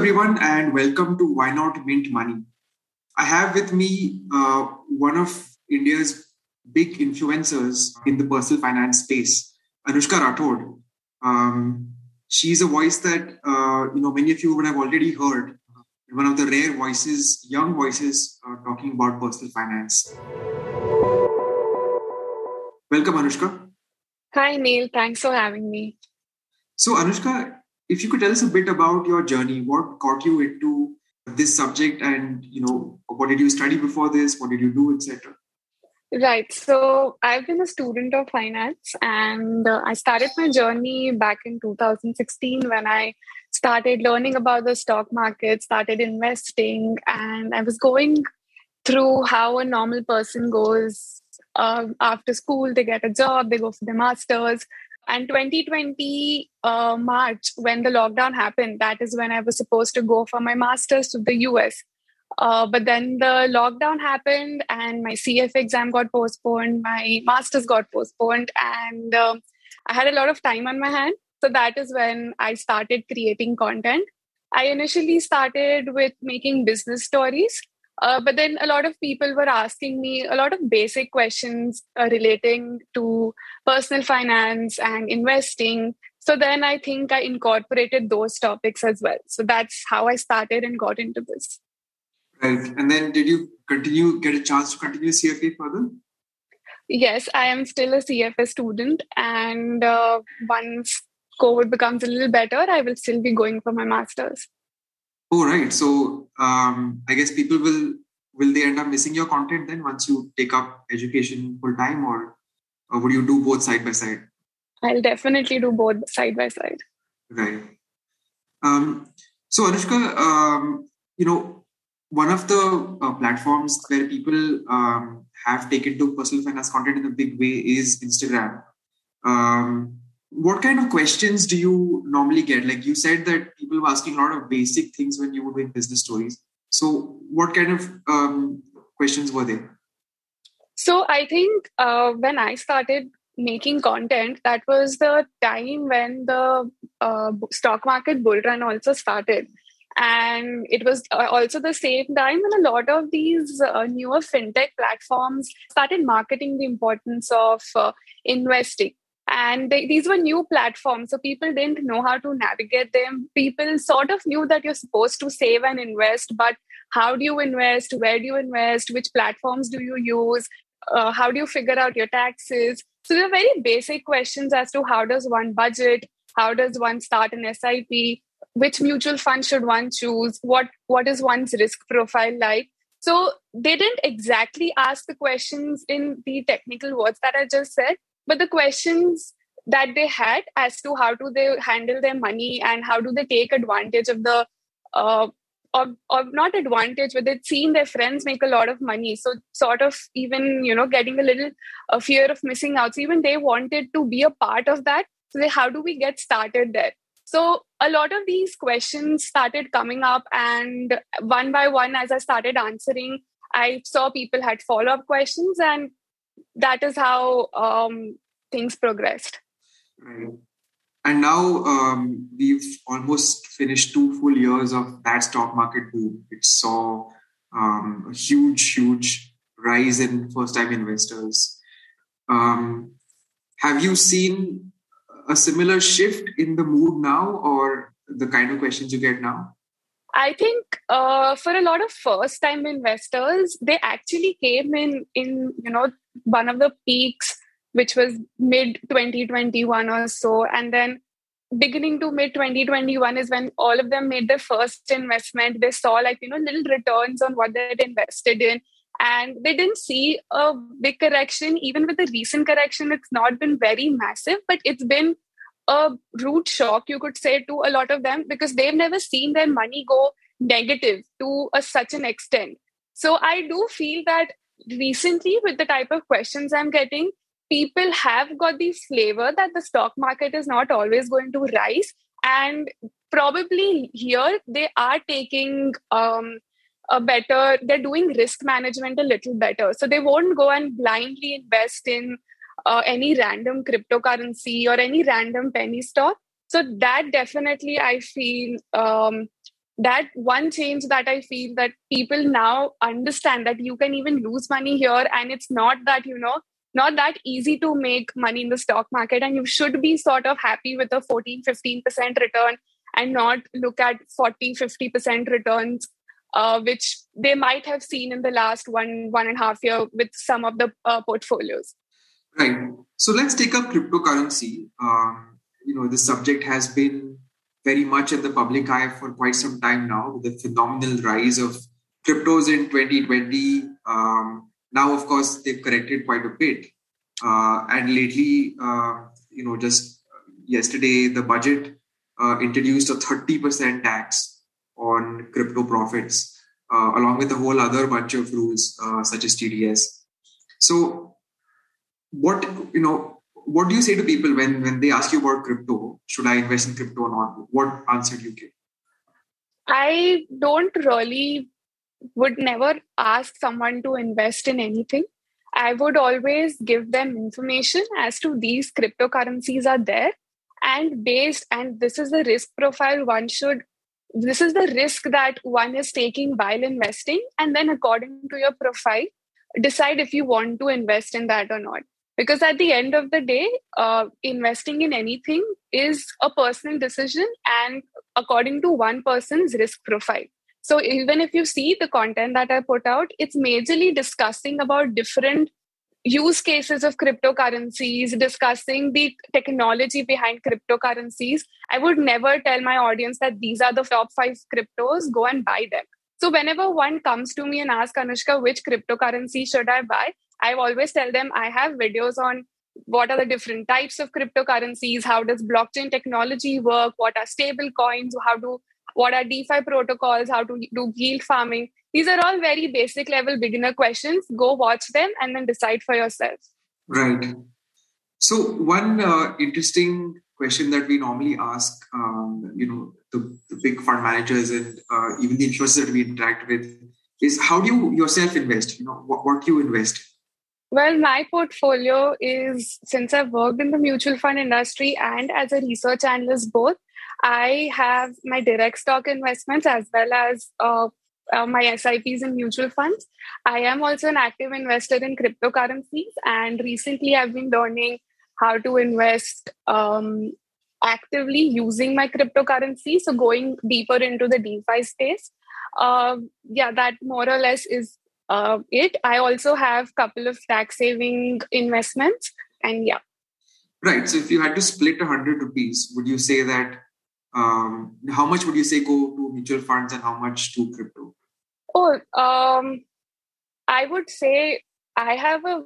Everyone, and welcome to Why Not Mint Money. I have with me uh, one of India's big influencers in the personal finance space, Anushka Rathod. Um, she's a voice that uh, you know many of you would have already heard. One of the rare voices, young voices, uh, talking about personal finance. Welcome, Anushka. Hi, Neil. Thanks for having me. So, Anushka, if you could tell us a bit about your journey, what got you into this subject, and you know, what did you study before this? What did you do, etc. Right. So I've been a student of finance, and uh, I started my journey back in 2016 when I started learning about the stock market, started investing, and I was going through how a normal person goes uh, after school. They get a job, they go for their masters, and 2020 uh, March, when the lockdown happened, that is when I was supposed to go for my master's to the US. Uh, but then the lockdown happened, and my CFA exam got postponed, my master's got postponed, and um, I had a lot of time on my hand. So that is when I started creating content. I initially started with making business stories. Uh, but then a lot of people were asking me a lot of basic questions uh, relating to personal finance and investing. So then I think I incorporated those topics as well. So that's how I started and got into this. Right. And then did you continue, get a chance to continue CFA further? Yes, I am still a CFA student. And uh, once COVID becomes a little better, I will still be going for my master's. Oh, right. So um, I guess people will will they end up missing your content then once you take up education full time, or, or would you do both side by side? I'll definitely do both side by side. Right. Um, so Anushka, um, you know, one of the uh, platforms where people um, have taken to personal finance content in a big way is Instagram. Um, what kind of questions do you normally get? Like you said that people were asking a lot of basic things when you were doing business stories. So, what kind of um, questions were they? So, I think uh, when I started making content, that was the time when the uh, stock market bull run also started. And it was uh, also the same time when a lot of these uh, newer fintech platforms started marketing the importance of uh, investing and they, these were new platforms so people didn't know how to navigate them. People sort of knew that you're supposed to save and invest but how do you invest? Where do you invest? Which platforms do you use? Uh, how do you figure out your taxes? So there are very basic questions as to how does one budget? How does one start an sip which mutual fund should one choose? What what is one's risk profile like? So they didn't exactly ask the questions in the technical words that i just said but the questions that they had as to how do they handle their money and how do they take advantage of the uh, or, not advantage but they'd seen their friends make a lot of money. So sort of even you know getting a little uh, fear of missing out. So even they wanted to be a part of that. So they, how do we get started there? So a lot of these questions started coming up and one by one as i started answering i saw people had follow-up questions and that is how um, things progressed. Right. And now um, we've almost finished two full years of that stock market boom. It saw um, a huge, huge rise in first time investors. Um, have you seen a similar shift in the mood now or the kind of questions you get now? I think uh, for a lot of first time investors, they actually came in in you know one of the peaks, which was mid 2021 or so, and then beginning to mid 2021 is when all of them made their first investment. They saw like you know little returns on what they had invested in, and they didn't see a big correction. Even with the recent correction it's not been very massive but it's been a root shock you could say to a lot of them because they've never seen their money go negative to a, such an extent. So i do feel that recently with the type of questions i'm getting people have got this flavor that the stock market is not always going to rise. And probably here they are taking um, a better they're doing risk management a little better. So they won't go and blindly invest in uh, any random cryptocurrency or any random penny stock. So that definitely i feel um, that one change that i feel that people now understand that you can even lose money here and it's not that you know not that easy to make money in the stock market and you should be sort of happy with a 14 15% return and not look at 40 50% returns uh, which they might have seen in the last one one and a half year with some of the uh, portfolios. Right. So let's take up cryptocurrency. Um, you know the subject has been very much in the public eye for quite some time now with the phenomenal rise of cryptos in 2020 um, now of course they've corrected quite a bit uh, and lately uh, you know just yesterday the budget uh, introduced a 30% tax on crypto profits, uh, along with a whole other bunch of rules uh, such as TDS. So, what you know, what do you say to people when when they ask you about crypto? Should I invest in crypto or not? What answer do you give? I don't really would never ask someone to invest in anything. I would always give them information as to these cryptocurrencies are there and based and this is the risk profile one should this is the risk that one is taking while investing and then according to your profile decide if you want to invest in that or not because at the end of the day uh, investing in anything is a personal decision and according to one person's risk profile so even if you see the content that i put out it's majorly discussing about different use cases of cryptocurrencies, discussing the technology behind cryptocurrencies. I would never tell my audience that these are the top five cryptos, go and buy them. So, whenever one comes to me and asks Anushka, which cryptocurrency should I buy? I always tell them I have videos on what are the different types of cryptocurrencies, how does blockchain technology work, what are stable coins, how do what are DeFi protocols, how to do yield farming. These are all very basic level beginner questions. Go watch them and then decide for yourself. Right. So one uh, interesting question that we normally ask, um, you know, the, the, big fund managers and uh, even the insurers that we interact with is how do you yourself invest? You know, what, what do you invest? Well, my portfolio is since I've worked in the mutual fund industry and as a research analyst both, I have my direct stock investments as well as uh, uh, my SIPs and mutual funds. I am also an active investor in cryptocurrencies, and recently I've been learning how to invest um, actively using my cryptocurrency. So going deeper into the DeFi space. Uh, yeah, that more or less is uh, it. I also have a couple of tax saving investments, and yeah. Right. So if you had to split a hundred rupees, would you say that um, how much would you say go to mutual funds and how much to crypto? Oh, um, I would say I have a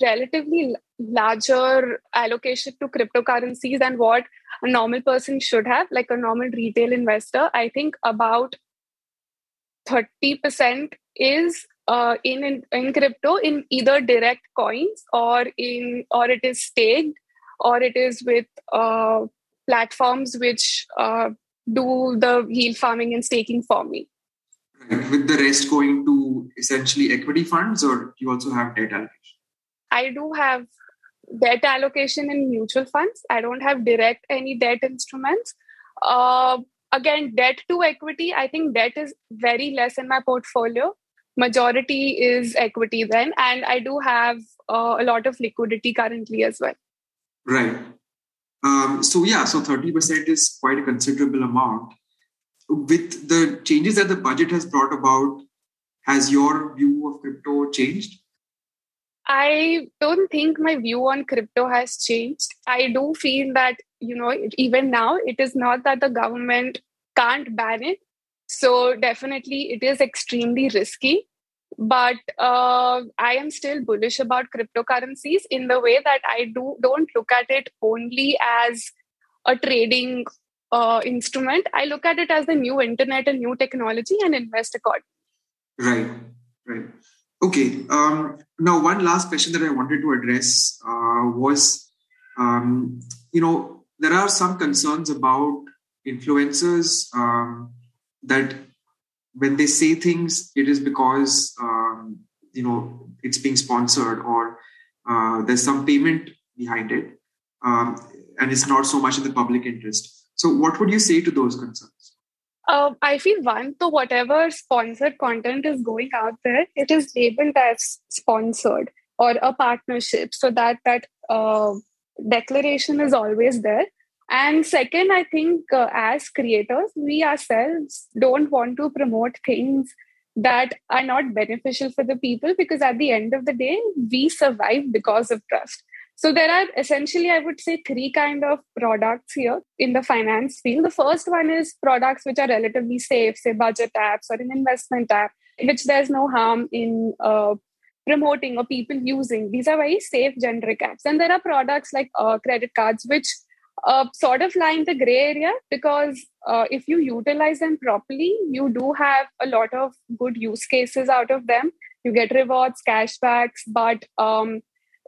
relatively larger allocation to cryptocurrencies than what a normal person should have, like a normal retail investor. I think about 30% is uh, in, in in crypto in either direct coins or in or it is staked or it is with uh, platforms which uh, do the yield farming and staking for me. With the rest going to essentially equity funds, or you also have debt allocation? I do have debt allocation in mutual funds. I don't have direct any debt instruments. Uh, again, debt to equity, I think debt is very less in my portfolio. Majority is equity then, and I do have uh, a lot of liquidity currently as well. Right. Um, so yeah, so 30% is quite a considerable amount. With the changes that the budget has brought about, has your view of crypto changed? I don't think my view on crypto has changed. I do feel that, you know, even now, it is not that the government can't ban it. So definitely it is extremely risky. but uh, I am still bullish about cryptocurrencies in the way that I do don't look at it only as a trading uh, instrument. I look at it as the new internet and new technology and invest accordingly. Right, right. Okay. Um, now, one last question that I wanted to address uh, was, um, you know, there are some concerns about influencers um, that when they say things, it is because um, you know it's being sponsored or uh, there's some payment behind it, um, and it's not so much in the public interest. So, what would you say to those concerns? Uh, I feel one, so whatever sponsored content is going out there, it is labeled as sponsored or a partnership, so that that uh, declaration is always there. And second, I think uh, as creators, we ourselves don't want to promote things that are not beneficial for the people because at the end of the day, we survive because of trust. So there are essentially, I would say, three kind of products here in the finance field. The first one is products which are relatively safe, say budget apps or an investment app, which there's no harm in uh, promoting or people using. These are very safe generic apps. And there are products like uh, credit cards, which uh, sort of lie in the gray area because uh, if you utilize them properly, you do have a lot of good use cases out of them. You get rewards, cashbacks, but um,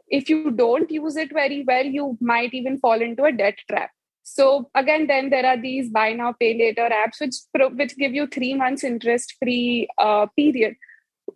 if you don't use it very well, you might even fall into a debt trap. So again, then there are these buy now, pay later apps which which give you three months interest free uh, period.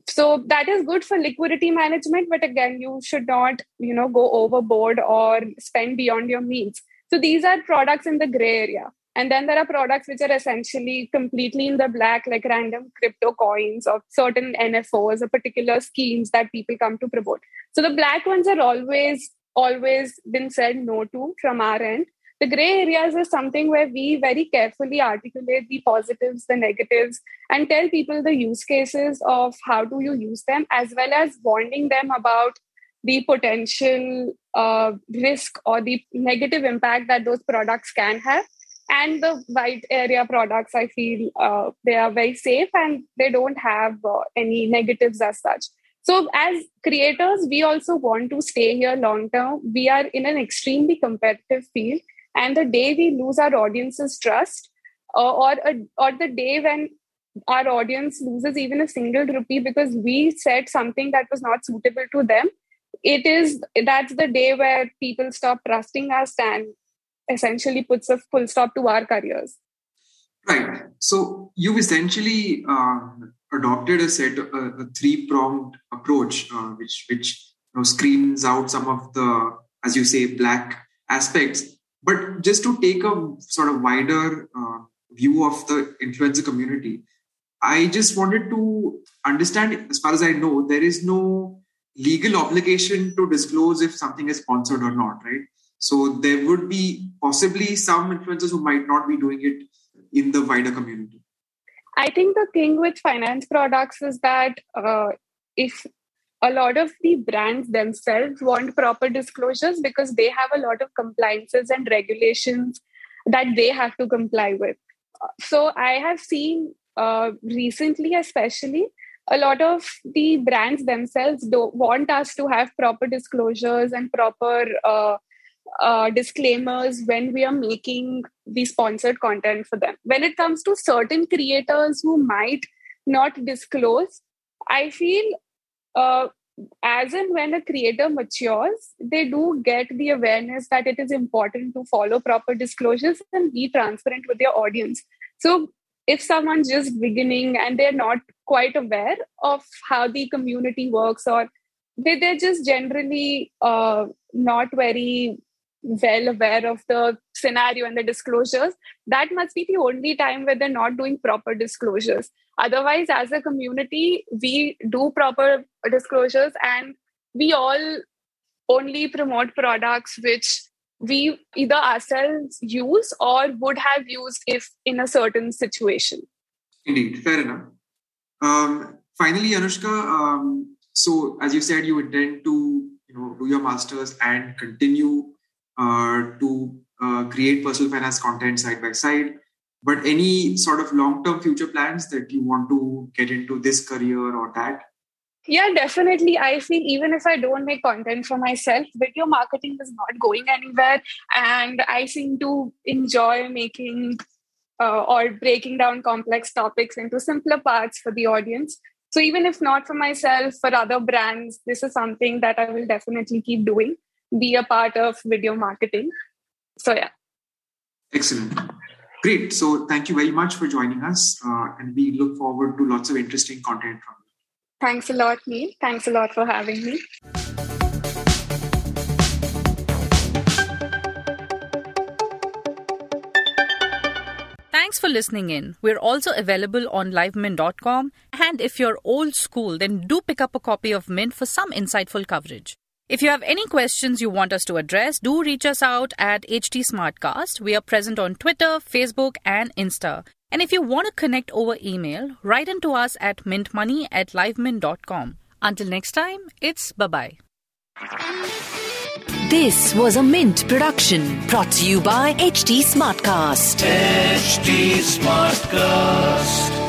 So that is good for liquidity management, but again, you should not you know go overboard or spend beyond your means. So these are products in the gray area. And then there are products which are essentially completely in the black, like random crypto coins or certain NFOs or particular schemes that people come to promote. So the black ones are always, always been said no to from our end. The gray areas is something where we very carefully articulate the positives, the negatives, and tell people the use cases of how do you use them, as well as warning them about the potential uh, risk or the negative impact that those products can have. And the white area products i feel uh, they are very safe and they don't have uh, any negatives as such. So as creators we also want to stay here long term we are in an extremely competitive field and the day we lose our audience's trust uh, or a, or the day when our audience loses even a single rupee because we said something that was not suitable to them it is that's the day where people stop trusting us and essentially puts a full stop to our careers. Right. So you've essentially uh, adopted a set a, a three pronged approach uh, which which you know, screens out some of the as you say black aspects. But just to take a sort of wider uh, view of the influencer community i just wanted to understand as far as i know there is no legal obligation to disclose if something is sponsored or not, right? So there would be possibly some influencers who might not be doing it in the wider community. I think the thing with finance products is that uh, if a lot of the brands themselves want proper disclosures because they have a lot of compliances and regulations that they have to comply with. So I have seen uh, recently, especially, a lot of the brands themselves don't want us to have proper disclosures and proper uh, uh, disclaimers when we are making the sponsored content for them. When it comes to certain creators who might not disclose, I feel uh, as and when a creator matures, they do get the awareness that it is important to follow proper disclosures and be transparent with their audience. So if someone's just beginning and they're not quite aware of how the community works or they, they're just generally uh, not very well aware of the scenario and the disclosures that must be the only time where they're not doing proper disclosures. Otherwise as a community we do proper disclosures and we all only promote products which we either ourselves use or would have used if in a certain situation. Indeed, fair enough. Um, finally, Anushka, um, so as you said, you intend to you know do your masters and continue uh, to uh, create personal finance content side by side. But any sort of long-term future plans that you want to get into this career or that? Yeah, definitely. I feel even if I don't make content for myself, video marketing is not going anywhere. And I seem to enjoy making uh, or breaking down complex topics into simpler parts for the audience. So even if not for myself, for other brands, this is something that I will definitely keep doing, be a part of video marketing. So, yeah. Excellent. Great. So, thank you very much for joining us. Uh, and we look forward to lots of interesting content from you. Thanks a lot, Neil. Thanks a lot for having me. Thanks for listening in. We're also available on livemint.com. And if you're old school, then do pick up a copy of Mint for some insightful coverage. If you have any questions you want us to address, do reach us out at HT Smartcast. We are present on Twitter, Facebook, and Insta. And if you want to connect over email, write into us at mintmoney at livemint.com. Until next time, it's bye bye. This was a Mint production brought to you by HT Smartcast. HT Smartcast.